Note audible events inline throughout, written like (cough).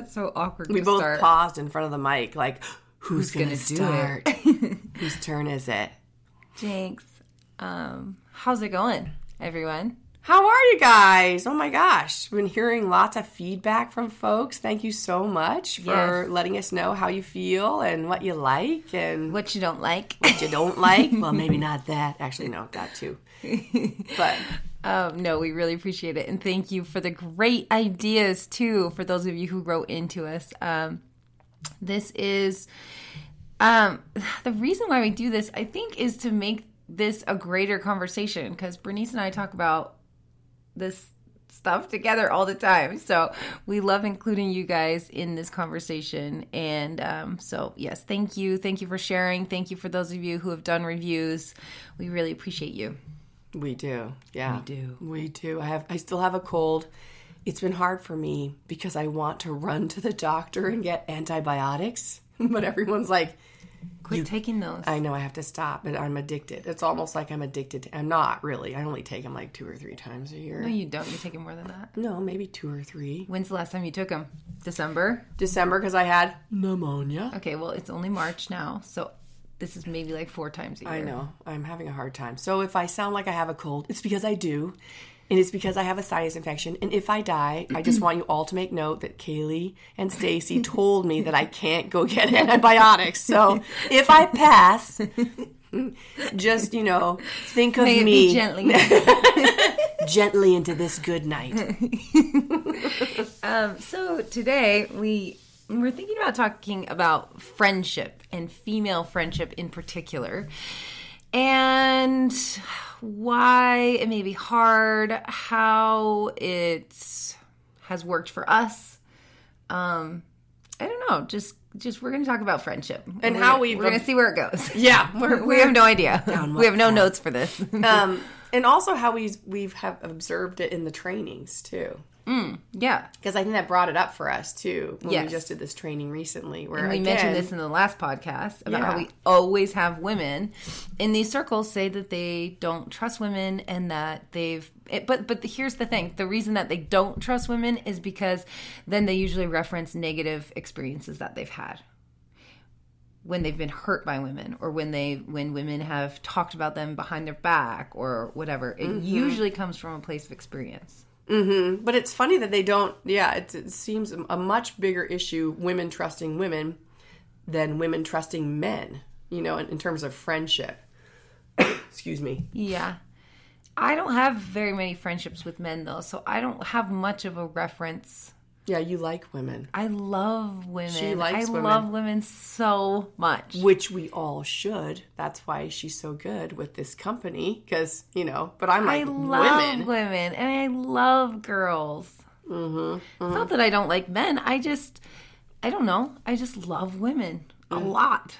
Why is that so awkward we both start? paused in front of the mic, like, who's, Who's gonna, gonna do start? it? (laughs) Whose turn is it? Jinx. Um, how's it going, everyone? How are you guys? Oh my gosh. Been hearing lots of feedback from folks. Thank you so much for Yes. letting us know how you feel and what you like and what What you don't like? What you don't like. (laughs) well, maybe not that. Actually, no, that too. (laughs) But Um, no, we really appreciate it, and thank you for the great ideas too. For those of you who wrote into us, um, this is um, (sighs) the reason why we do this. I think is to make this a greater conversation because Bernice and I talk about this stuff together all the time. So we love including you guys in this conversation. And um, so, yes, thank you. Thank you for sharing. Thank you for those of you who have done reviews. We really appreciate you. We do. Yeah. We do. We do. I have I still have a cold. It's been hard for me because I want to run to the doctor and get antibiotics, (laughs) but everyone's like, Quit taking those. I know I have to stop, but I'm addicted. It's almost like I'm addicted. To, I'm not really. I only take them like two or three times a year. no, you don't. You take them more than that. No, maybe two or three. When's the last time you took them? December? December because I had pneumonia. Okay, well, it's only March now. So this is maybe like four times a year. I know. I'm having a hard time. So if I sound like I have a cold, it's because I do. And it's because I have a sinus infection. And if I die, I just want you all to make note that Kaylee and Stacy (laughs) told me that I can't go get antibiotics. So if I pass, just, you know, think of May me gently. (laughs) gently into this good night. (laughs) Um, so today we we're thinking about talking about friendship and female friendship in particular, and why it may be hard, how it has worked for us. Um, I don't know. Just just we're going to talk about friendship And We're- how we've- we're going to see where it goes. (laughs) Yeah. (laughs) We're, we have no idea. We have no path? notes for this. um, and also how we we've have observed it in the trainings too. Yeah. Because I think that brought it up for us too when we just did this training recently. Where And we again, mentioned this in the last podcast about how we always have women in these circles say that they don't trust women and that they've it, but but here's the thing the reason that they don't trust women is because then they usually reference negative experiences that they've had when they've been hurt by women or when they when women have talked about them behind their back or whatever it Mm-hmm. usually comes from a place of experience Mm-hmm. But it's funny that they don't. Yeah, it, it seems a much bigger issue women trusting women than women trusting men. You know, in, in terms of friendship. (coughs) Excuse me. Yeah. I don't have very many friendships with men though, so I don't have much of a reference. Yeah, you like women, I love women. She likes I women. love women so much. which we all should. That's why she's so good with this company. Because you know, but I'm I like love women. women. and I love girls. Mm-hmm, It's not that I don't like men. I just, I don't know. I just love women a Mm. lot.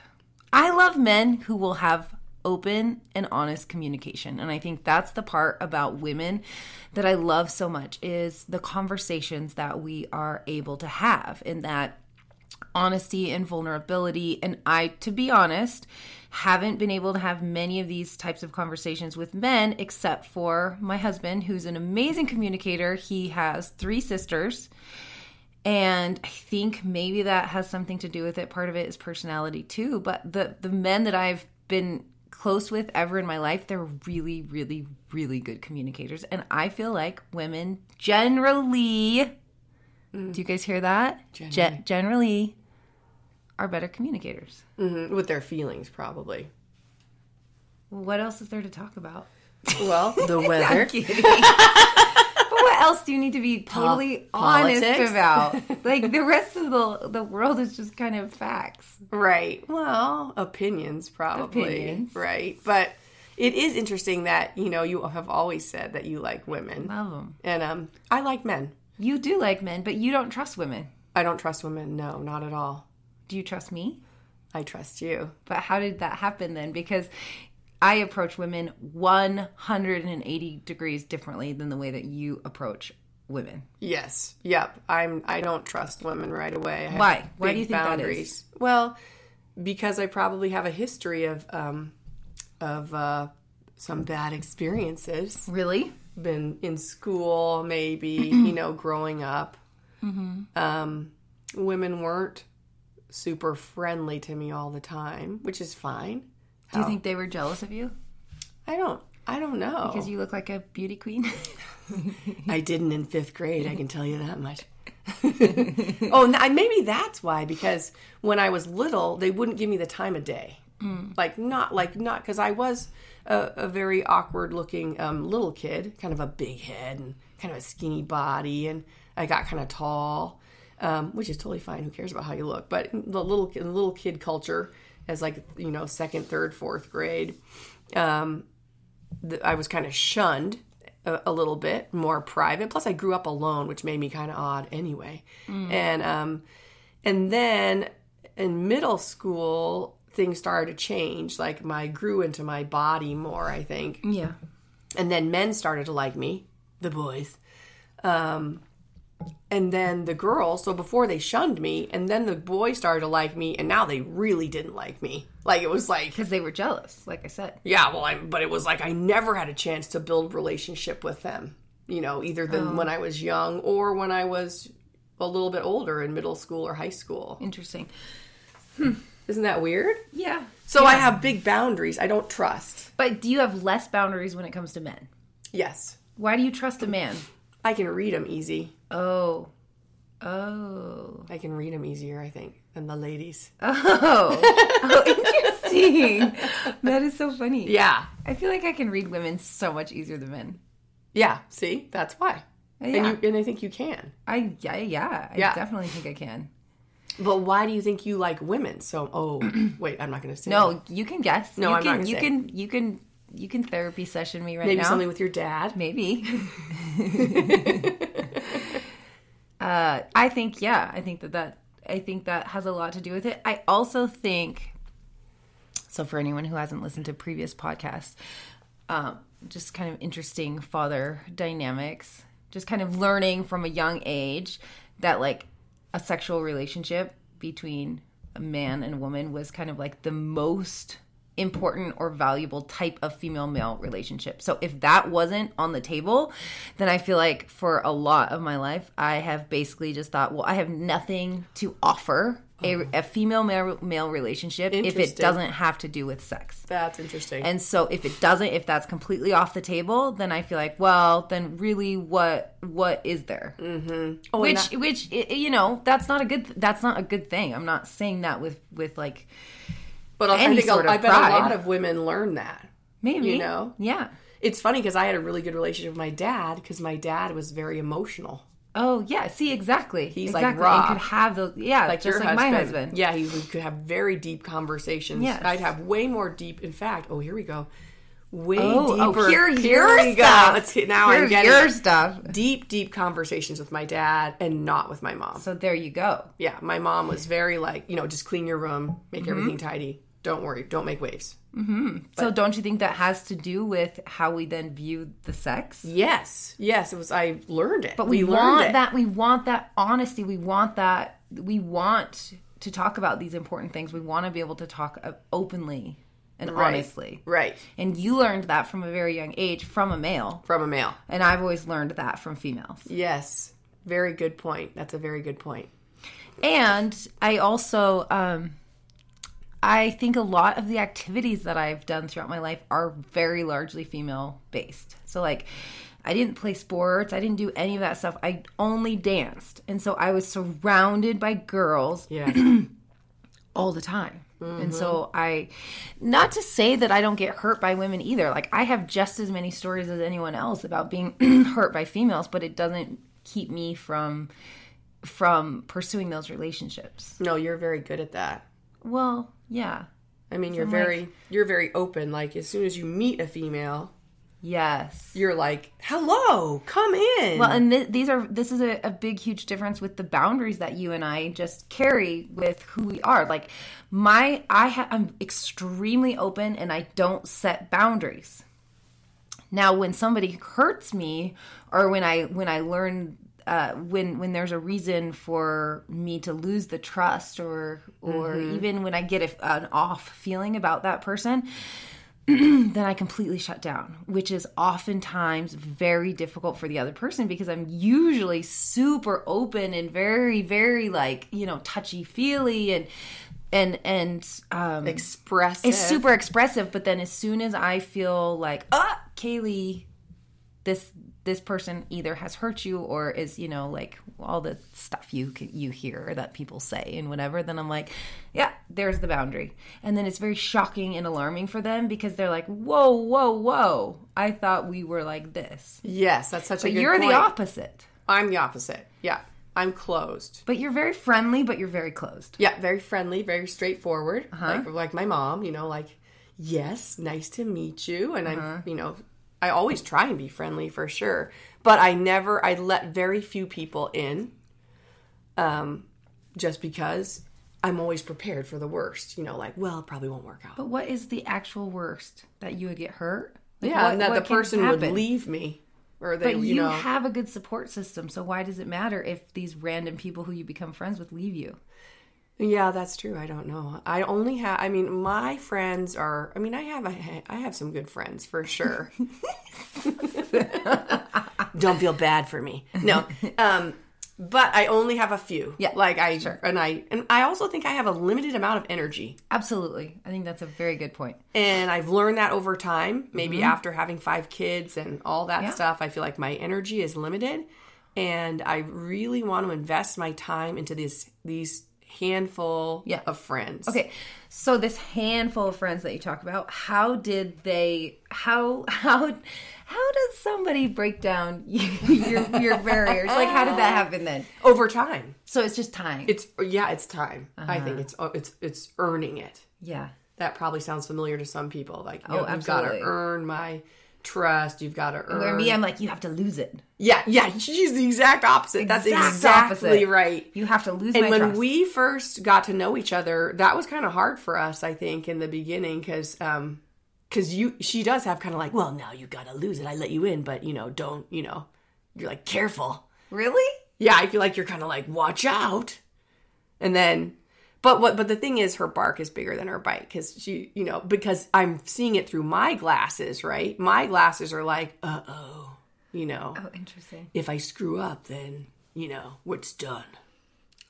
I love men who will have open and honest communication. And I think that's the part about women that I love so much is the conversations that we are able to have in that honesty and vulnerability. And I, to be honest, haven't been able to have many of these types of conversations with men except for my husband, who's an amazing communicator. He has three sisters. And I think maybe that has something to do with it. Part of it is personality too. But the the men that I've been close with ever in my life, they're really, really, really good communicators. And I feel like women generally do you guys hear that? Ge- Generally. generally are better communicators. Mhm, with their feelings, probably. What else is there to talk about? Well, the (laughs) weather. (laughs) kidding. but what else do you need to be totally honest politics? about? (laughs) Like the rest of the the world is just kind of facts. Right. Well, opinions probably. Opinions. Right. But it is interesting that, you know, you have always said that you like women. Love them. And um I like men. You do like men, but you don't trust women. I don't trust women. No, not at all. Do you trust me? I trust you. But how did that happen then? Because I approach women 180 degrees differently than the way that you approach women. Yes. Yep. I'm I don't trust women right away. I Why? Why do you think that is? Well, because I probably have a history of um of uh some bad experiences. Really? been in school, maybe, (clears throat) you know, growing up. Um, women weren't super friendly to me all the time, which is fine. Do you think they were jealous of you I don't. I don't know. because you look like a beauty queen? (laughs) I didn't in fifth grade. I can tell you that much. (laughs) oh, and maybe that's why. Because when I was little, they wouldn't give me the time of day. Like not like not because I was a, a very awkward looking um, little kid, kind of a big head and kind of a skinny body, and I got kind of tall, um, which is totally fine. Who cares about how you look? But the little in the little kid culture, as like you know second, third, fourth grade, um, th- I was kind of shunned a, a little bit, more private. Plus, I grew up alone, which made me kind of odd anyway. And um, and then in middle school, things started to change. Like my grew into my body more, I think. yeah. And then men started to like me, the boys. Um, and then the girls. So before they shunned me, and then the boys started to like me, and now they really didn't like me. Like it was like Because they were jealous, like I said. yeah, well, I, but it was like I never had a chance to build relationship with them. You know, either than oh. when I was young or when I was a little bit older in middle school or high school. Interesting. Isn't that weird? Yeah. So I have big boundaries. I don't trust. But do you have less boundaries when it comes to men? Yes, Why do you trust a man? I can read them easy. Oh. Oh. I can read them easier, I think, than the ladies. (laughs) Oh. oh, interesting. that is so funny. Yeah, I feel like I can read women so much easier than men. yeah. See, that's why. And Yeah. you and I think you can. I yeah, yeah. I Yeah. definitely think I can. But why do you think you like women? So, oh, (clears throat) wait, I'm not going to say. No, you can guess. No, you I'm not can gonna you say. can you can you can therapy session me right maybe now. Maybe something with your dad. Maybe. (laughs) (laughs) uh, I think yeah. I think that that I think that has a lot to do with it. I also think. So for anyone who hasn't listened to previous podcasts, um, just kind of interesting father dynamics. Just kind of learning from a young age that like a sexual relationship between a man and a woman was kind of like the most important or valuable type of female male relationship. So if that wasn't on the table, then I feel like for a lot of my life, I have basically just thought, well, I have nothing to offer a, a female male, male relationship if it doesn't have to do with sex. That's interesting. And so if it doesn't, if that's completely off the table, then I feel like, well, then really what what is there? Mm-hmm. Oh, and which which you know, that's not a good that's not a good thing. I'm not saying that with with like but I think sort a, of I bet pride. a lot of women learn that. maybe You know? Yeah. It's funny because I had a really good relationship with my dad because my dad was very emotional. Oh yeah, see exactly. He's, like, raw. And could have those yeah, Like just your like husband. my husband. Yeah, he we could have very deep conversations. Yes. I'd have way more deep. In fact, oh, here we go. Way Oh, oh, deeper. here Here your we go. Let's hit now. Here's I'm getting your stuff. deep, deep conversations with my dad and not with my mom. So there you go. Yeah, my mom was very like, you know, just clean your room, make Mm-hmm. everything tidy. Don't worry, don't make waves. so don't you think that has to do with how we then view the sex? Yes, yes, it was. I learned it, But we, learned want that we want that honesty. We want that we want to talk about these important things. We want to be able to talk openly and Right. honestly. right And you learned that from a very young age from a male. from a male. And I've always learned that from females. Yes, very good point. That's a very good point. And I also um I think a lot of the activities that I've done throughout my life are very largely female based. So like I didn't play sports, I didn't do any of that stuff. I only danced. And so I was surrounded by girls Yeah, (clears throat) all the time. And so mm-hmm. I not to say that I don't get hurt by women either. Like I have just as many stories as anyone else about being (clears throat) hurt by females, but it doesn't keep me from from pursuing those relationships. no, you're very good at that. Well, yeah. I mean, you're I'm very you're very open. Like as soon as you meet a female, Yes. you're like, "Hello, come in." Well, and th- these are this is a, a big, huge difference with the boundaries that you and I just carry with who we are. Like my, I ha- I'm extremely open, and I don't set boundaries. Now, when somebody hurts me, or when I when I learn. Uh, when when there's a reason for me to lose the trust or or even when I get a, an off feeling about that person (clears throat) then I completely shut down, which is oftentimes very difficult for the other person because I'm usually super open and very, very like, you know, touchy feely and and and um Expressive. it's super expressive, but then as soon as I feel like, ah, Kaylee, this this person either has hurt you or is you know like all the stuff you you hear that people say and whatever then i'm like yeah there's the boundary and then it's very shocking and alarming for them because they're like whoa whoa whoa i thought we were like this Yes, that's such a good you're point. the opposite I'm the opposite. Yeah. I'm closed. but you're very friendly but you're very closed Yeah, very friendly, very straightforward. Uh-huh. Like like my mom, you know, like, yes, nice to meet you. And Uh-huh. I'm, you know, I always try and be friendly for sure. But I never I let very few people in. Um, just because I'm always prepared for the worst. You know, like, well, it probably won't work out. but what is the actual worst that you would get hurt Like, yeah, what- and that the person would leave me. Or they, But you, you, know, have a good support system, so why does it matter if these random people who you become friends with leave you? Yeah, that's true. I don't know. I only have. I mean, my friends are. I mean, I have. A, I have some good friends for sure. (laughs) don't feel bad for me. No. Um, but I only have a few. Yeah, Like I sure. and I and I also think I have a limited amount of energy, Absolutely. I think that's a very good point. and I've learned that over time. Maybe after having five kids and all that Mm-hmm. Yeah. stuff, I feel like my energy is limited, and I really want to invest my time into these these handful Yeah. of friends. Okay, so this handful of friends that you talk about, how did they? How how how does somebody break down (laughs) your your barriers? Like, how did that happen then? over time. So it's just time. It's yeah, it's time. I Uh-huh. think it's oh, it's it's earning it. yeah. That probably sounds familiar to some people. Like you Oh, know, you've got to earn my trust. You've got to earn. Where me, I'm like, you have to lose it. Yeah, yeah. She's the exact opposite. That's exactly opposite. right. You have to lose And when trust. we first got to know each other, that was kind of hard for us. I think in the beginning because um because you she does have kind of like well now you got to lose it. I let you in, but you know don't you know you're like careful. really? yeah, I feel like you're kind of like, watch out. And then, but what, but the thing is, her bark is bigger than her bite because she, you know, because I'm seeing it through my glasses, right? My glasses are like, uh oh, you know, Oh, interesting. if I screw up, then, you know, what's done.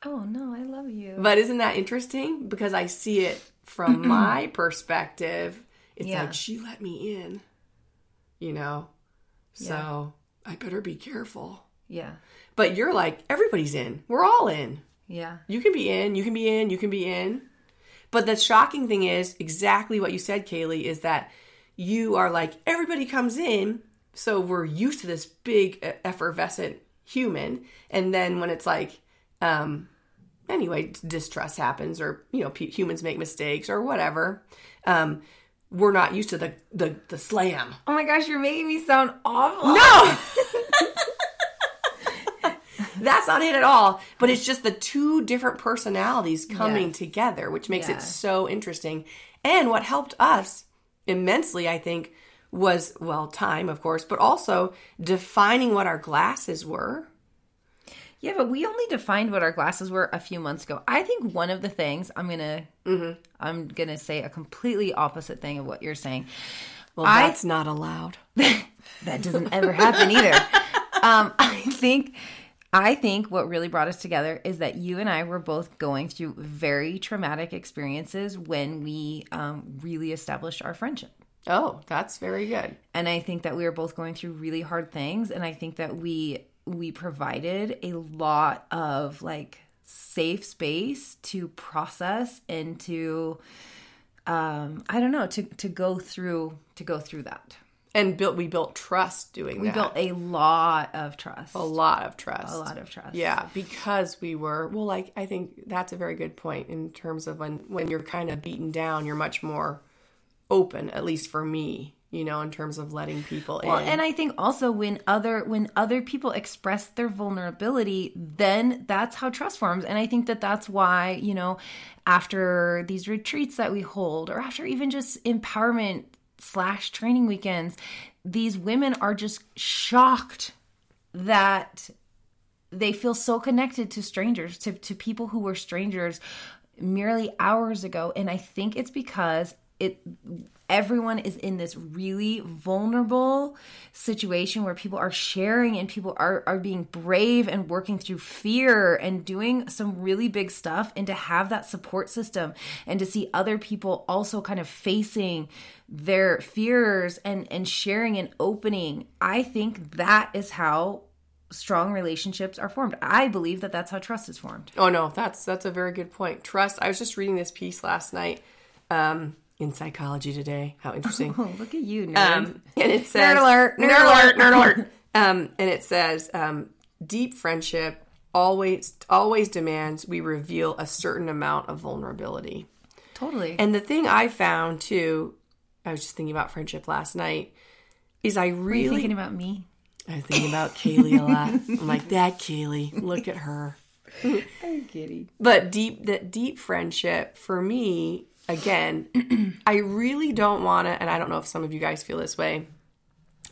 Oh no, I love you. But isn't that interesting? Because I see it from (clears throat) my perspective. It's Yeah. like, she let me in, you know, so I better be careful. Yeah. But you're like, everybody's in. We're all in. Yeah. You can be in, you can be in, you can be in. But the shocking thing is exactly what you said, Kaylee, is that you are like, everybody comes in. So we're used to this big effervescent human. And then when it's like, um, anyway, distrust happens or, you know, pe- humans make mistakes or whatever. Um, we're not used to the, the, the slam. Oh my gosh, you're making me sound awful. No! (laughs) (laughs) That's not it at all. But it's just the two different personalities coming Yes. together, which makes Yeah. it so interesting. And what helped us immensely, I think, was, well, time, of course, but also defining what our glasses were. Yeah, but we only defined what our glasses were a few months ago. I think one of the things I'm gonna I'm gonna say a completely opposite thing of what you're saying. Well, I- that's not allowed. (laughs) That doesn't ever happen either. (laughs) Um, I think I think what really brought us together is that you and I were both going through very traumatic experiences when we um, really established our friendship. Oh, that's very good. and i think that we were both going through really hard things and i think that we we provided a lot of like safe space to process and to um i don't know to to go through to go through that And built we built trust doing we that. built a lot of trust a lot of trust. a lot of trust Yeah, because we were well. Like I think that's a very good point in terms of when when you're kind of beaten down, you're much more open. At least for me, you know, in terms of letting people Well, in. and I think also when other when other people express their vulnerability, then that's how trust forms. And I think that that's why you know, after these retreats that we hold, or after even just empowerment slash training weekends, these women are just shocked that they feel so connected to strangers, to to people who were strangers merely hours ago. And I think it's because it everyone is in this really vulnerable situation where people are sharing and people are, are being brave and working through fear and doing some really big stuff and to have that support system and to see other people also kind of facing their fears and and sharing and opening i think that is how strong relationships are formed i believe that that's how trust is formed Oh no, that's that's a very good point. Trust. I was just reading this piece last night um, in Psychology Today. How interesting. (laughs) oh look at you nerd. Um, and it says Nerd alert, nerd nerd alert, nerd alert. Um, and it says um, deep friendship always always demands we reveal a certain amount of vulnerability. totally And the thing I found too, I was just thinking about friendship last night, is I really thinking about me I was thinking about Kaylee a lot. (laughs) I'm like that Kaylee, look at her. (laughs) i'm kidding But deep that deep friendship for me, again, (clears throat) I really don't want to, and I don't know if some of you guys feel this way.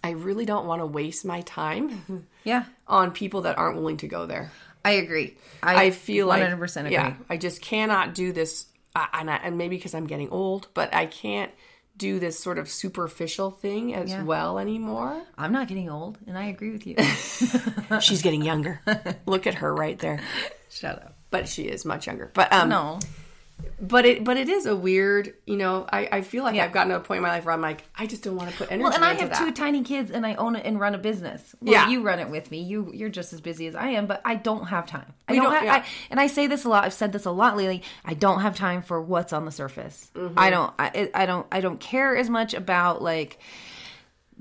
I really don't want to waste my time (laughs) yeah on people that aren't willing to go there. i agree I feel like 100% agree Yeah, I just cannot do this, uh, and, I, and maybe because I'm getting old, but I can't do this sort of superficial thing as Yeah. well anymore. i'm not getting old and i agree with you (laughs) She's getting younger. (laughs) Look at her right there. shut up But she is much younger. But um, no but it but it is a weird you know i, I feel like Yeah. i've gotten to a point in my life where i'm like i just don't want to put energy Well, and I have that two tiny kids, and I own it and run a business. Well, Yeah. you run it with me. You you're just as busy as I am, but I don't have time. I We don't. have, yeah. I, and I say this a lot. I've said this a lot lately. I don't have time for what's on the surface. Mm-hmm. I don't. I, I don't. I don't care as much about like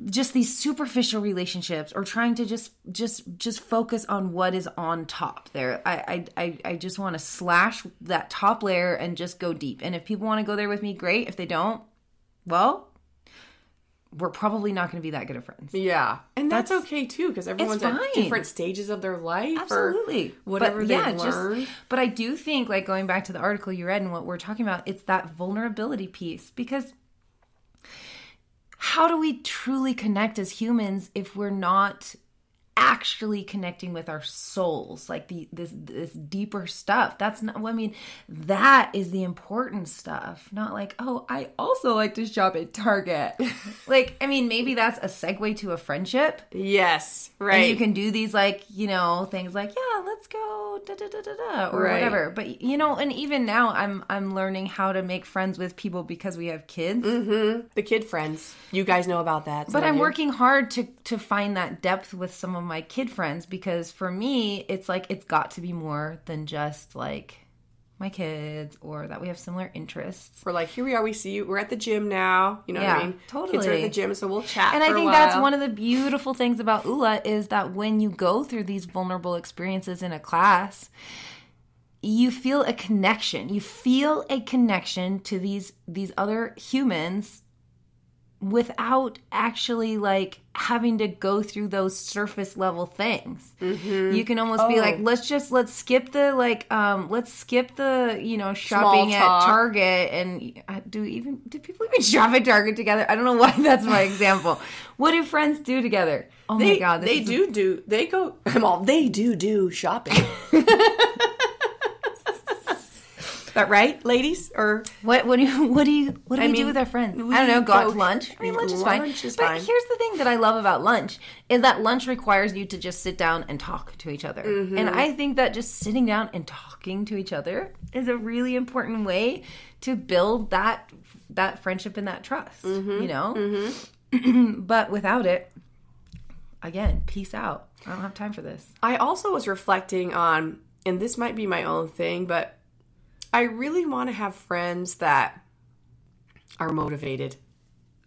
just these superficial relationships or trying to just just just focus on what is on top there. I i i, just want to slash that top layer and just go deep. And if people want to go there with me great. If they don't well we're probably not going to be that good of friends. Yeah. And that's, That's- okay too because everyone's at different stages of their life or absolutely. Whatever but, yeah, just- but i do think like going back to the article you read and what we're talking about it's that vulnerability piece because how do we truly connect as humans if we're not actually connecting with our souls like the this this deeper stuff. That's not i mean that is the important stuff not like oh i also like to shop at target. (laughs) Like i mean maybe that's a segue to a friendship. Yes right and you can do these like you know things like yeah let's go da da da da da or Right. whatever. But you know and even now i'm i'm learning how to make friends with people because we have kids. Mm-hmm. The kid friends. You guys know about that. But i'm you. working hard to to find that depth with some of my kid friends because for me it's like it's got to be more than just like my kids or that we have similar interests we're like here we are we see you we're at the gym now you know what i Yeah, mean kids are totally. at the gym so we'll chat and I think that's one of the beautiful things about ULA is that when you go through these vulnerable experiences in a class, you feel a connection. You feel a connection to these these other humans without actually like having to go through those surface level things. You can almost be Oh. like, let's just let's skip the like um let's skip the you know shopping at. Target and uh, do even do people even (laughs) shop at Target together? I don't know why that's my (laughs) example. What do friends do together? Oh they, my god, they do do they go all (laughs) they do do shopping that right ladies or What what do you (laughs) what do you what do I we do with our friends? I don't know. Go out to lunch. I mean, lunch is fine. Lunch is but fine. here's the thing that I love about lunch is that lunch requires you to just sit down and talk to each other, Mm-hmm. and I think that just sitting down and talking to each other is a really important way to build that that friendship and that trust. Mm-hmm. You know, (clears throat) but without it, again, peace out. I don't have time for this. I also was reflecting on, and this might be my own thing, but I really want to have friends that are motivated,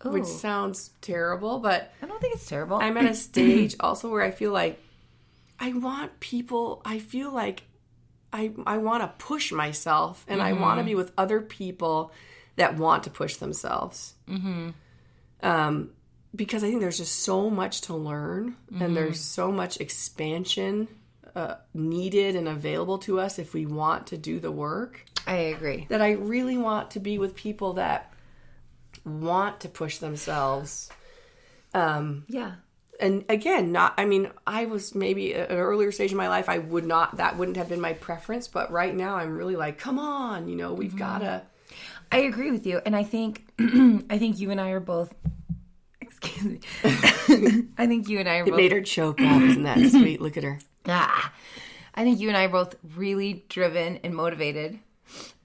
which sounds terrible, but I don't think it's terrible. I'm at a (clears throat) stage also where I feel like I want people, I feel like I, I want to push myself and I want to be with other people that want to push themselves. Mm-hmm. Um, because I think there's just so much to learn and there's so much expansion uh, needed and available to us if we want to do the work I agree. that I really want to be with people that want to push themselves. Um, Yeah. and again, not, I mean, I was maybe at an earlier stage in my life, I would not, that wouldn't have been my preference. But right now, I'm really like, come on, you know, we've got to. I agree with you, and I think (clears throat) I think you and I are both. (laughs) Excuse me. (laughs) I think you and I both. made her choke up. Isn't that sweet? Look at her. (laughs) Ah, I think you and I are both really driven and motivated,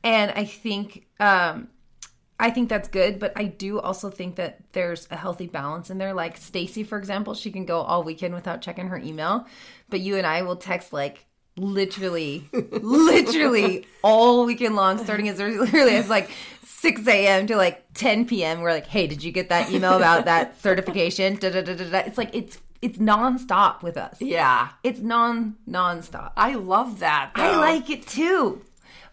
and I think um, I think that's good. But I do also think that there's a healthy balance in there. Like Stacy, for example, she can go all weekend without checking her email, but you and I will text like literally, (laughs) literally all weekend long, starting as early as like. 6 a.m. to like 10 p.m. We're like, hey, did you get that email about that (laughs) certification? Da, da, da, da, da. It's like it's it's nonstop with us. Yeah. It's non nonstop. I love that. I like it too.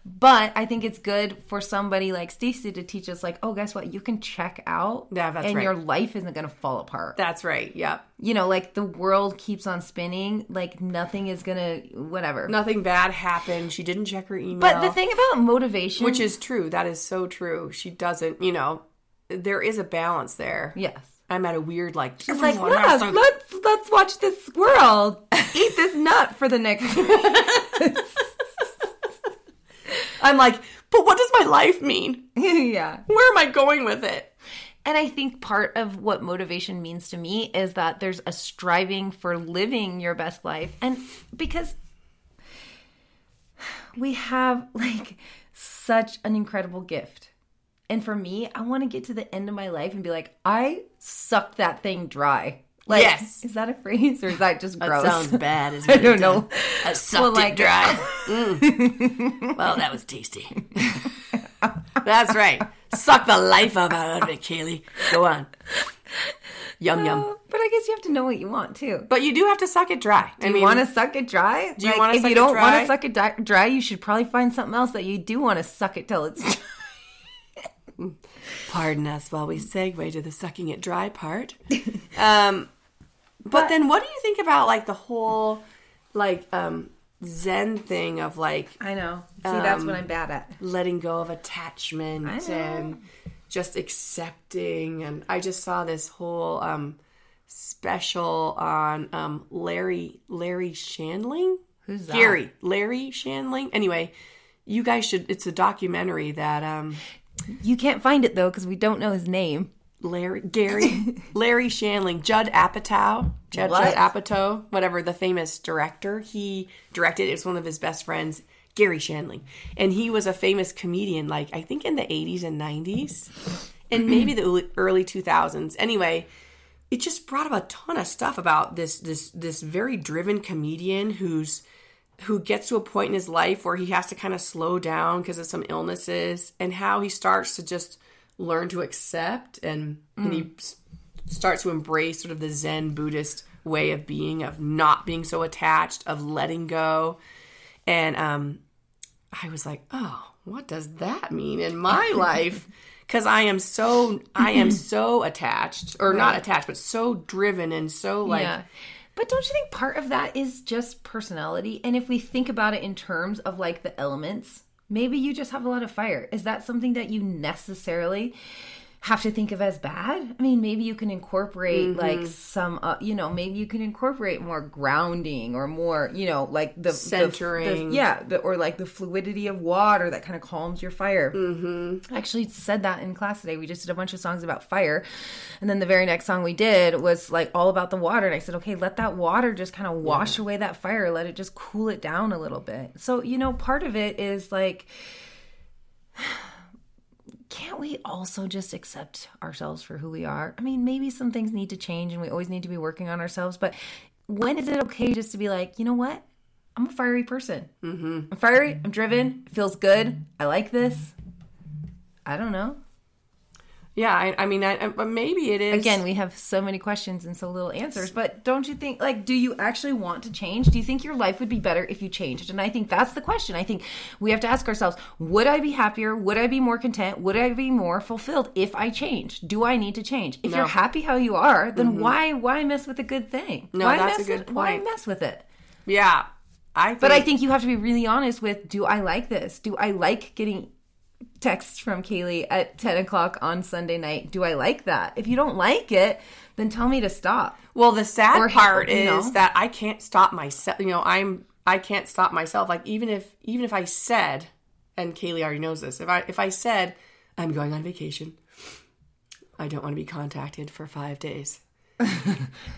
But I think it's good for somebody like Stacey to teach us, like, oh, guess what? You can check out, Yeah, that's and right. your life isn't going to fall apart. That's right. Yep. you know, like the world keeps on spinning, like nothing is going to, whatever. Nothing bad happened. She didn't check her email. But the thing about motivation, which is true. That is so true. She doesn't, you know, there is a balance there. yes, I'm at a weird like. it's like has let's let's watch this squirrel eat this nut for the next. (laughs) (laughs) I'm like, but what does my life mean? (laughs) yeah. Where am I going with it? And I think part of what motivation means to me is that there's a striving for living your best life. And because we have like such an incredible gift. And for me, I want to get to the end of my life and be like, I sucked that thing dry. Like, Yes. Is that a phrase or is that just gross? Sounds bad. (laughs) Isn't I don't know. I sucked Well, like- it dry. (laughs) Mm. Well, that was tasty. (laughs) That's right. Suck the life out of it, Kaylee. Go on. Yum yum. Oh, but I guess you have to know what you want too. But you do have to suck it dry. I Do you mean, want to suck it dry? Do you wanna if you don't want to suck it di- dry, you should probably find something else that you do want to suck it till it's. Pardon us while we segue to the sucking it dry part. (laughs) Um, but then, what do you think about like the whole like um, Zen thing of like I know. See, that's Um, what I'm bad at. letting go of attachment and just accepting? And I just saw this whole um, special on um, Larry Larry Shandling. Who's that? Garry Larry Shandling. Anyway, you guys should. It's a documentary that um, You can't find it though because we don't know his name. Larry Garry (laughs) Larry Shandling, Judd Apatow, Judd, What? Judd Apatow, whatever the famous director. He directed. It was one of his best friends, Garry Shandling, and he was a famous comedian. Like I think in the '80s and '90s, and maybe the early- early 2000s. Anyway, it just brought up a ton of stuff about this this this very driven comedian who's who gets to a point in his life where he has to kind of slow down because of some illnesses and how he starts to just learn to accept and, and he s- starts to embrace sort of the zen buddhist way of being of not being so attached of letting go. And um i was like oh what does that mean in my (laughs) life? Because i am so i am (laughs) so attached or not attached but so driven and so like yeah. But don't you think part of that is just personality? And if we think about it in terms of like the elements, maybe you just have a lot of fire. Is that something that you necessarily have to think of as bad? I mean, maybe you can incorporate Mm-hmm. like some, uh, you know, maybe you can incorporate more grounding or more, you know, like the the- Centering. the, yeah, the, or like the fluidity of water that kind of calms your fire. Mm-hmm. I actually said that in class today. We just did a bunch of songs about fire, and then the very next song we did was like all about the water. And I said, okay, let that water just kind of wash away that fire. Let it just cool it down a little bit. So you know, part of it is like can't we also just accept ourselves for who we are? I mean, maybe some things need to change and we always need to be working on ourselves, but when is it okay just to be like, you know what? I'm a fiery person. Mm-hmm. I'm fiery, I'm driven, it feels good, I like this. I don't know. Yeah i, I mean I, I, but maybe it is Again, we have so many questions and so little answers, but don't you think, like, do you actually want to change? Do you think your life would be better if you changed? And I think that's the question. I think we have to ask ourselves would I be happier? Would I be more content? Would I be more fulfilled if I changed? Do I need to change? If you're happy how you are, then mm-hmm. why why mess with a good thing? No, why that's a good with, Why mess with it? yeah i think, But I think you have to be really honest with do I like this? Do I like getting texts from Kaylee at 10 o'clock on Sunday night? Do I like that? If you don't like it, then tell me to stop. well the sad or, part you is that i can't stop myself you know i'm i can't stop myself like even if even if i said and kaylee already knows this if i if i said I'm going on vacation. I don't want to be contacted for five days.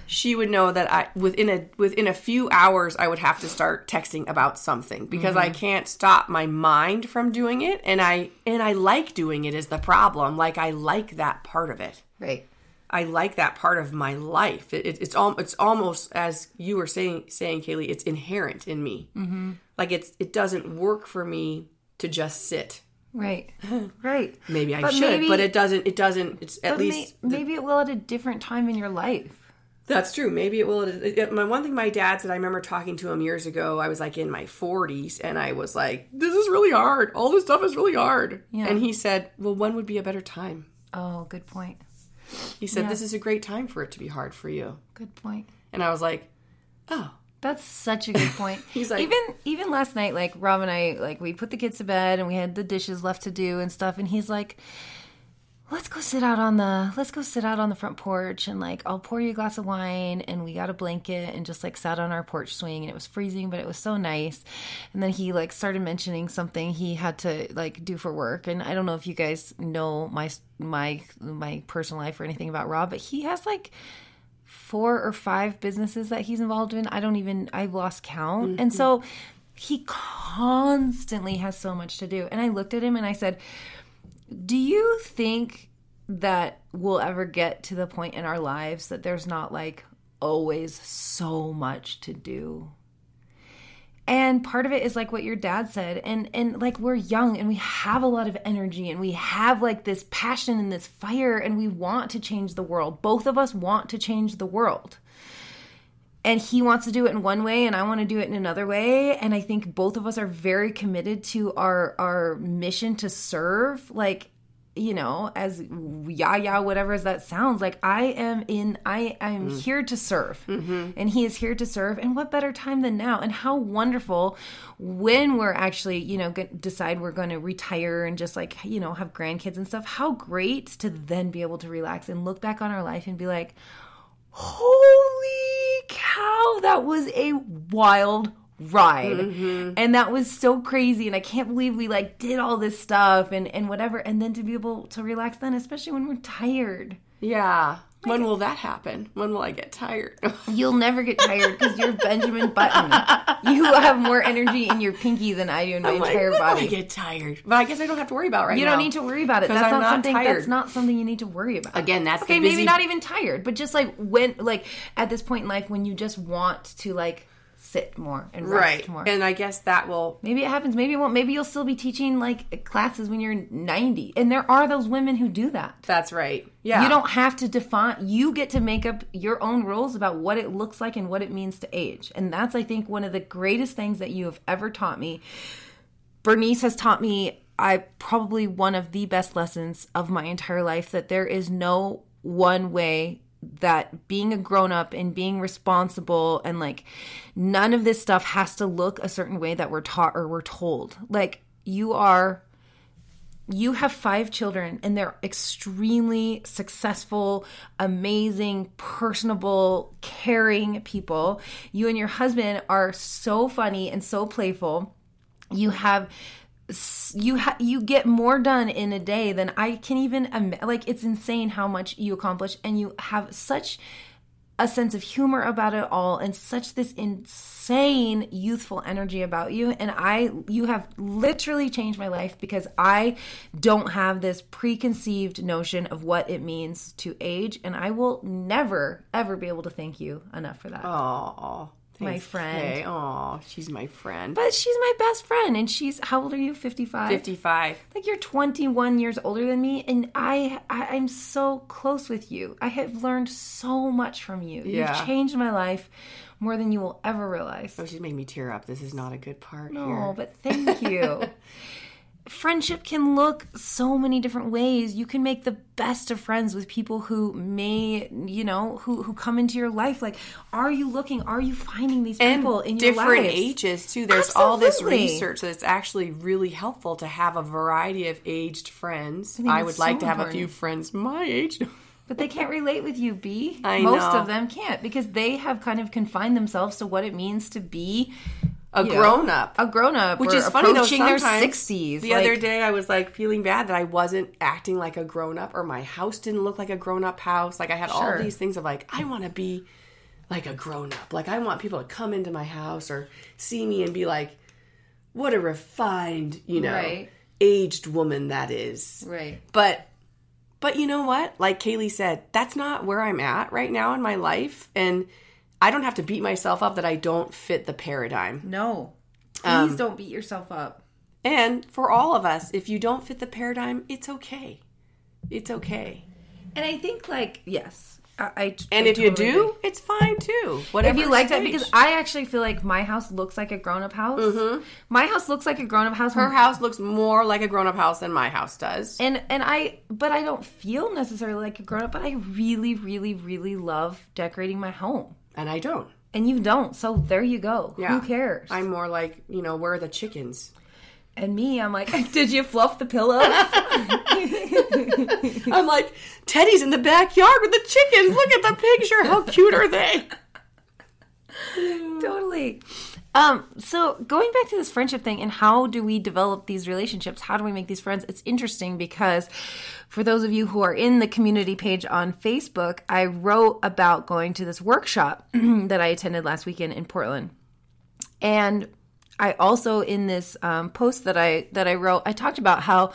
She would know that I within a within a few hours I would have to start texting about something because I can't stop my mind from doing it and I and I like doing it is the problem. Like I like that part of it. Right. I like that part of my life. It, it, it's all it's almost as you were saying saying Kaylee. It's inherent in me. Mm-hmm. Like it's it doesn't work for me to just sit. Right. (laughs) Right. Maybe I But should, maybe- but it doesn't. It doesn't. It's at But may- least maybe it will at a different time in your life. That's true. Maybe it will. It, it- my one thing my dad said. I remember talking to him years ago. I was like in my 40s, and I was like, "This is really hard. All this stuff is really hard." Yeah. And he said, "Well, when would be a better time?" Oh, good point. He said, Yeah. "This is a great time for it to be hard for you." Good point. And I was like, "Oh, That's such a good (laughs) point. He's like- even even last night, like Rob and I, like we put the kids to bed and we had the dishes left to do and stuff, and he's like, "Let's go sit out on the let's go sit out on the front porch and like I'll pour you a glass of wine." And we got a blanket and just like sat on our porch swing, and it was freezing, but it was so nice. And then he like started mentioning something he had to like do for work, and I don't know if you guys know my my my personal life or anything about Rob, but he has like four or five businesses that he's involved in. I don't even I've lost count. And mm-hmm. so he constantly has so much to do. And I looked at him and I said, "Do you think that we'll ever get to the point in our lives that there's not like always so much to do?" And part of it is like what your dad said and and like we're young and we have a lot of energy and we have like this passion and this fire and we want to change the world. Both of us want to change the world and he wants to do it in one way and I want to do it in another way and I think both of us are very committed to our our mission to serve like you know as yeah yeah whatever as that sounds like I am in I am mm. here to serve. Mm-hmm. And he is here to serve and what better time than now? And how wonderful when we're actually you know g- decide we're going to retire and just like you know have grandkids and stuff how great to then be able to relax and look back on our life and be like holy cow that was a wild ride mm-hmm. and that was so crazy and i can't believe we like did all this stuff and and whatever and then to be able to relax then especially when we're tired yeah." When will that happen? When will I get tired? (laughs) you'll never get tired because you're benjamin button you have more energy in your pinky than i do in my I'm entire "When will I body get tired, but I guess I don't have to worry about it right you now. You don't need to worry about it. that's I'm not, something tired. that's not something you need to worry about Again, that's okay the maybe not even tired but just like when like at this point in life when you just want to like sit more and rest right. more. And I guess that will maybe it happens. Maybe it won't. Maybe you'll still be teaching like classes when you're 90 and there are those women who do that. That's right. Yeah. you don't have to define you get to make up your own rules about what it looks like and what it means to age. And that's i think one of the greatest things that you have ever taught me. Bernice has taught me i probably one of the best lessons of my entire life that there is no one way that being a grown up and being responsible and like none of this stuff has to look a certain way that we're taught or we're told like you are you have five children and they're extremely successful, amazing, personable, caring people. You and your husband are so funny and so playful. You have you ha- you get more done in a day than I can even im- like it's insane how much you accomplish and you have such a sense of humor about it all and such this insane youthful energy about you and I you have literally changed my life because I don't have this preconceived notion of what it means to age and I will never ever be able to thank you enough for that. Oh, My friend. Oh, she's my friend. But she's my best friend and she's how old are you? 55. 55. like you're 21 years older than me and I, I i'm so close with you i have learned so much from you Yeah. you've changed my life more than you will ever realize Oh, she's made me tear up. This is not a good part oh here. but thank you (laughs) friendship can look so many different ways you can make the best of friends with people who may you know who who come into your life like are you looking are you finding these and people in your different ages too. There's all this Absolutely. research that's actually really helpful to have a variety of aged friends. I, think would it's like so to have a few friends my age. (laughs) But they can't relate with you, B. I Most know. of them can't because they have kind of confined themselves to what it means to be a know, grown up. a grown up, Which is funny though. approaching their sometimes sixties. The other day, I was like feeling bad that I wasn't acting like a grown up, or my house didn't look like a grown up house. Like I had all these things of like, I want to be like a grown up. Like I want people to come into my house or see me and be like, what a refined, you know, Right. aged woman that is. right? But but you know what? Like Kaylee said, that's not where I'm at right now in my life and I don't have to beat myself up that I don't fit the paradigm. No, please Um, don't beat yourself up. And for all of us, if you don't fit the paradigm, it's okay. It's okay. And I think like yes, I. I And I if you do, agree. it's fine too. if you like that, because I actually feel like my house looks like a grown up house. My house looks like a grown up house. Mm-hmm. her house looks more like a grown-up house than my house does. and and I but I don't feel necessarily like a grown up, but I really, really, really love decorating my home. And I don't. And you don't, so there you go. Yeah. Who cares? I'm more like, you know, where are the chickens? and me, I'm like, (laughs) did you fluff the pillows? (laughs) I'm like, Teddy's in the backyard with the chickens. Look at the picture. How cute are they? (laughs) totally. Um, so going back to this friendship thing and how do we develop these relationships? How do we make these friends? It's interesting because for those of you who are in the community page on Facebook, I wrote about going to this workshop (clears throat) that I attended last weekend in Portland. And I also in this um, post that I that I wrote, I talked about how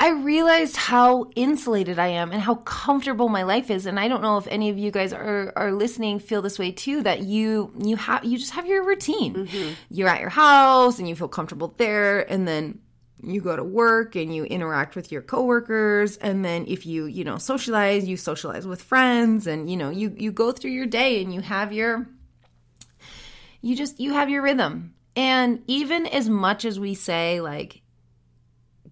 I realized how insulated I am and how comfortable my life is. And I don't know if any of you guys are, are listening feel this way too, that you you have you just have your routine. Mm-hmm. You're at your house and you feel comfortable there and then you go to work and you interact with your coworkers and then if you you know socialize you socialize with friends and you know you you go through your day and you have your you just you have your rhythm and even as much as we say like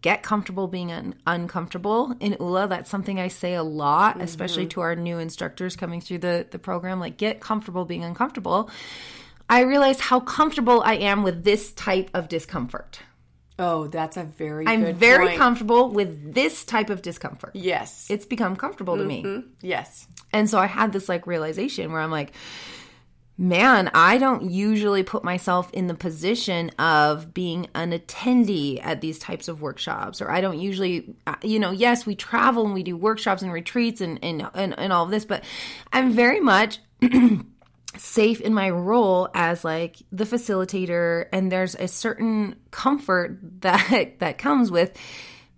get comfortable being un- uncomfortable in ula that's something i say a lot especially mm-hmm. to our new instructors coming through the the program like get comfortable being uncomfortable i realized how comfortable i am with this type of discomfort Oh, that's a very i'm very point. comfortable with this type of discomfort Yes. it's become comfortable to me mm-hmm. yes. and so I had this like realization where I'm like, man, I don't usually put myself in the position of being an attendee at these types of workshops, or I don't usually, uh, you know, yes, we travel and we do workshops and retreats and and and, and all of this, but I'm very much (clears throat) safe in my role as like the facilitator and there's a certain comfort (laughs) that that comes with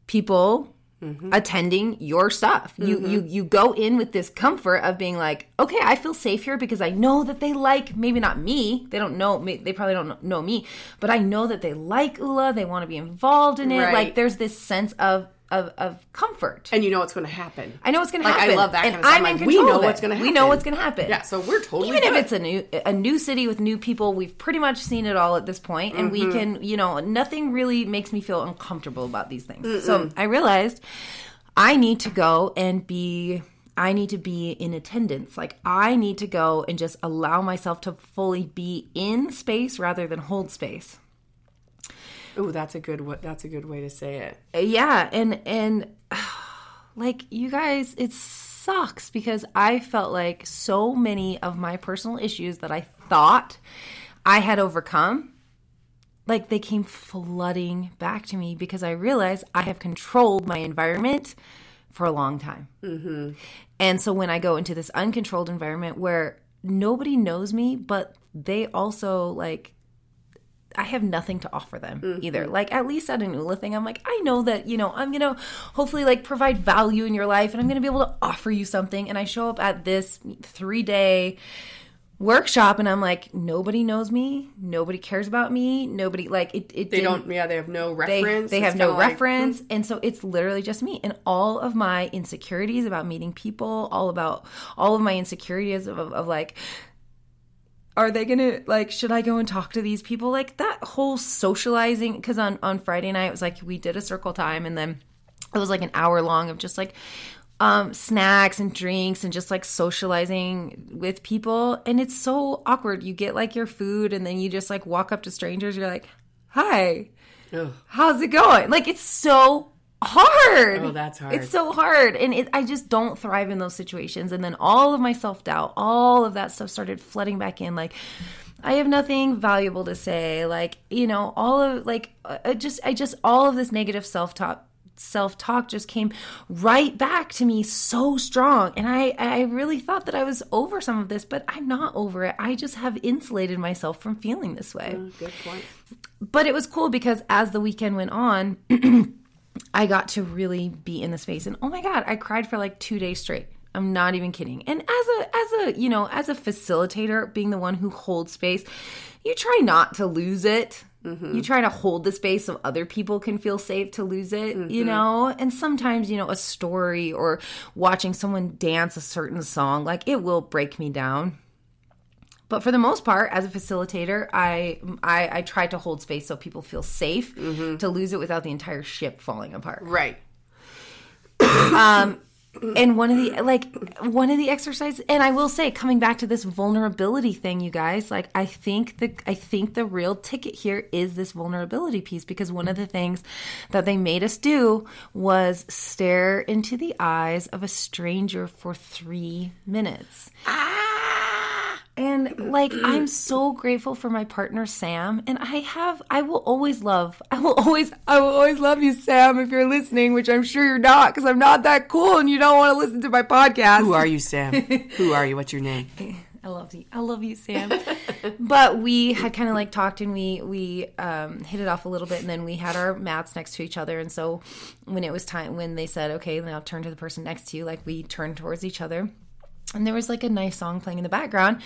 people Mm-hmm. attending your stuff. You mm-hmm. you you go in with this comfort of being like, okay, I feel safe here because I know that they like maybe not me. They don't know me. They probably don't know me, but I know that they like Ula. They want to be involved in it. Right. Like there's this sense of of of comfort. And you know what's going to happen. I know what's going to Like, I love that and kind of. I'm Like, in we know what's gonna happen. We know what's going to happen. Yeah, so we're totally even good. if it's a new a new city with new people. We've pretty much seen it all at this point, and Mm-hmm. we can you know nothing really makes me feel uncomfortable about these things. So I realized I need to go and be. I need to be in attendance. Like I need to go and just allow myself to fully be in space rather than hold space. Oh, that's a good wa- that's a good way to say it. yeah and and (sighs) like you guys it sucks because i felt like so many of my personal issues that i thought i had overcome like they came flooding back to me because i realized i have controlled my environment for a long time mm-hmm. and so when i go into this uncontrolled environment where nobody knows me but they also like I have nothing to offer them either. Mm-hmm. Like at least at an ULA thing, I'm like, I know that, you know, I'm gonna hopefully like provide value in your life and I'm gonna be able to offer you something. And I show up at this three day workshop and I'm like, nobody knows me, nobody cares about me, nobody like it, it They don't yeah, they have no reference. they It's have no like, reference mm. and so it's literally just me and all of my insecurities about meeting people all about all of my insecurities of, of, of like are they gonna like should i go and talk to these people? Like that whole socializing because on on friday night it was like we did a circle time and then it was like an hour long of just like um snacks and drinks and just like socializing with people. And it's so awkward. You get like your food and then you just like walk up to strangers you're like hi. Ugh. how's it going? Like it's so hard Oh, that's hard. it's so hard and it, i just don't thrive in those situations and then all of my self-doubt all of that stuff started flooding back in like I have nothing valuable to say. Like, you know, all of like uh, just I just all of this negative self-talk self-talk just came right back to me so strong and I I really thought that I was over some of this, but I'm not over it. I just have insulated myself from feeling this way. Mm, Good point. But it was cool because as the weekend went on, (clears throat) I got to really be in the space and oh my god, I cried for like 2 days straight. I'm not even kidding. And as a as a, you know, as a facilitator, being the one who holds space, you try not to lose it. Mm-hmm. You try to hold the space so other people can feel safe to lose it, you mm-hmm. know? And sometimes, you know, a story or watching someone dance a certain song, like it will break me down. But for the most part, as a facilitator, I I, I try to hold space so people feel safe to lose it without the entire ship falling apart. Right. um and one of the like one of the exercises and i will say coming back to this vulnerability thing you guys like i think the i think the real ticket here is this vulnerability piece because one of the things that they made us do was stare into the eyes of a stranger for three minutes and like I'm (clears throat) so grateful for my partner Sam and I have I will always love I will always I will always love you Sam if you're listening which I'm sure you're not cuz I'm not that cool and you don't want to listen to my podcast. Who are you, Sam? Who are you? What's your name? (laughs) I love you. I love you, Sam. but we had kind of like talked and we we um, hit it off a little bit, and then we had our mats next to each other. And so when it was time, when they said, "Okay, now turn to the person next to you," like we turned towards each other. And there was like a nice song playing in the background,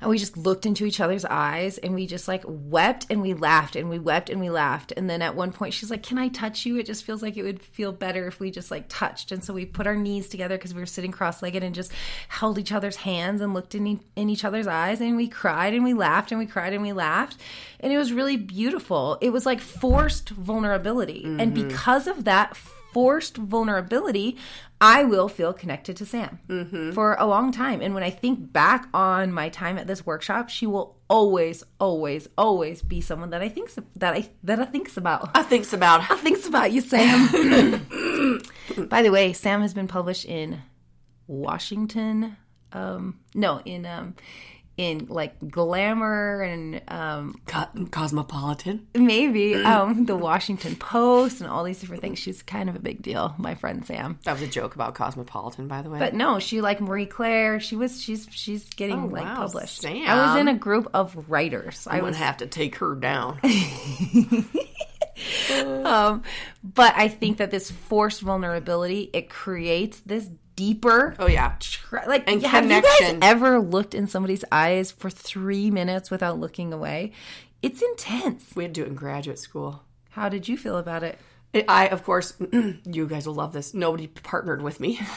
and we just looked into each other's eyes and we just like wept and we laughed and we wept and we laughed. And then at one point, she's like, Can I touch you? It just feels like it would feel better if we just like touched. And so we put our knees together because we were sitting cross legged and just held each other's hands and looked in, e- in each other's eyes. And we cried and we laughed and we cried and we laughed. And it was really beautiful. It was like forced vulnerability. And mm-hmm. because of that, forced vulnerability, I will feel connected to Sam for a long time. And when I think back on my time at this workshop, she will always, always, always be someone that I think that I that I thinks about. I thinks about. I thinks about you, Sam. (laughs) By the way, Sam has been published in Washington. Um, no, in um, in like Glamour and um, Co- Cosmopolitan. maybe um, the Washington Post and all these different things. She's kind of a big deal, my friend Sam. That was a joke about Cosmopolitan, by the way. But no, she like Marie Claire. She was she's she's getting Oh, like wow, published. Sam. I was in a group of writers. I I'm was have to take her down. (laughs) um, but I think that this forced vulnerability it creates this deeper Oh yeah. tr- like And have you guys connection. ever looked in somebody's eyes for three minutes without looking away? It's intense. We had to do it in graduate school. How did you feel about it? It- I, of course, (clears throat) you guys will love this. Nobody partnered with me. (laughs)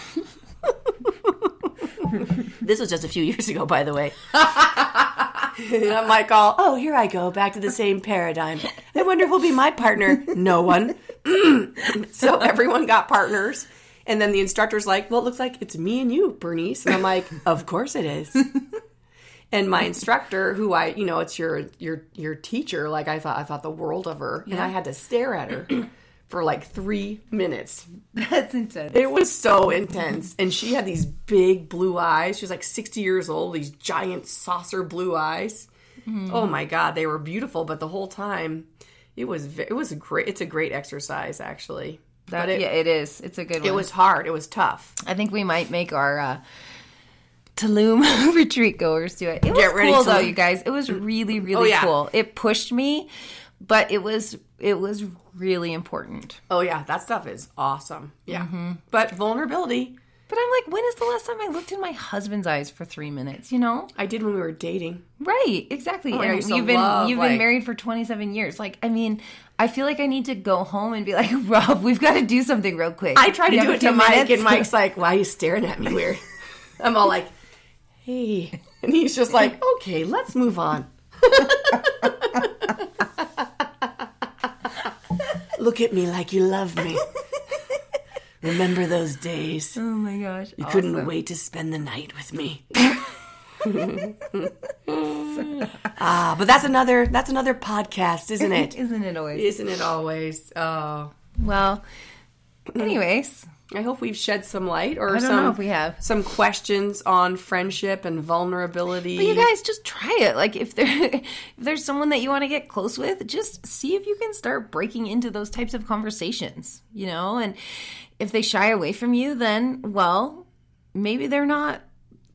this was just a few years ago, by the way. And (laughs) I'm like, all, oh, here I go, back to the same paradigm. I wonder who'll be my partner. No one. (clears throat) so everyone got partners. And then the instructor's like, well, it looks like it's me and you, Bernice. And I'm like, (laughs) of course it is. And my instructor, who I, you know, it's your your your teacher, like I thought I thought the world of her. And I had to stare at her for like three minutes. That's intense. It was so intense. And she had these big blue eyes. She was like 60 years old, these giant saucer blue eyes. Mm-hmm. Oh my God, they were beautiful. But the whole time, it was it was a great. It's a great exercise, actually. That, but it, yeah, it is. It's a good one. it was hard. It was tough. I think we might make our uh, Tulum (laughs) retreat goers do it. It was Get ready, cool though, you guys. It was really, really Oh, yeah. cool. It pushed me, but it was it was really important. Oh yeah, that stuff is awesome. Yeah, but vulnerability. But I'm like, when is the last time I looked in my husband's eyes for three minutes? You know, I did when we were dating. right? Exactly. Oh, and you've been love, you've like- been married for 27 years. Like, I mean, I feel like I need to go home and be like, (laughs) Rob, we've got to do something real quick. I try to do it to few Mike, minutes? and Mike's like, "Why are you staring at me (laughs) weird?" I'm all like, "Hey," and he's just like, "Okay, let's move on." (laughs) Look at me like you love me. Remember those days? oh my gosh, You couldn't wait to spend the night with me. (laughs) ah, but that's another that's another podcast, isn't it? isn't it always? Isn't it always? Oh, Well, anyways, I hope we've shed some light or I don't some know if we have. some questions on friendship and vulnerability. But you guys just try it. Like if there (laughs) if there's someone that you want to get close with, just see if you can start breaking into those types of conversations, you know? And if they shy away from you, then well, maybe they're not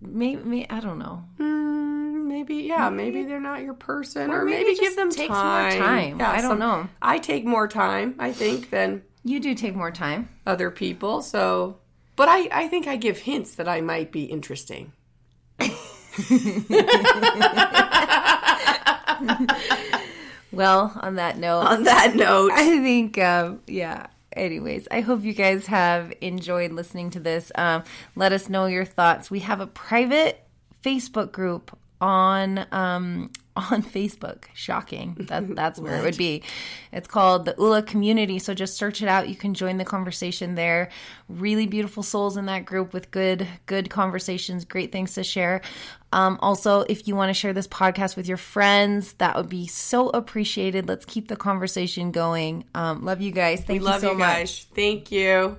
maybe, I don't know. Mm, maybe yeah, maybe they're not your person, or, Or maybe maybe, give them takes more time. time. I don't know. I take more time, I think, than You do take more time. other people. So, but I I think I give hints that I might be interesting. Well, on that note, On that note, I think, um, yeah. Anyways, I hope you guys have enjoyed listening to this. Um, let us know your thoughts. We have a private Facebook group on um, (laughs) on Facebook. Shocking. That that's where it would be. It's called the ULA Community. So just search it out. You can join the conversation there. Really beautiful souls in that group with good good conversations, great things to share. Um, also, if you want to share this podcast with your friends, that would be so appreciated. Let's keep the conversation going. Um, love you guys. Thank we love you so you much. guys. Thank you.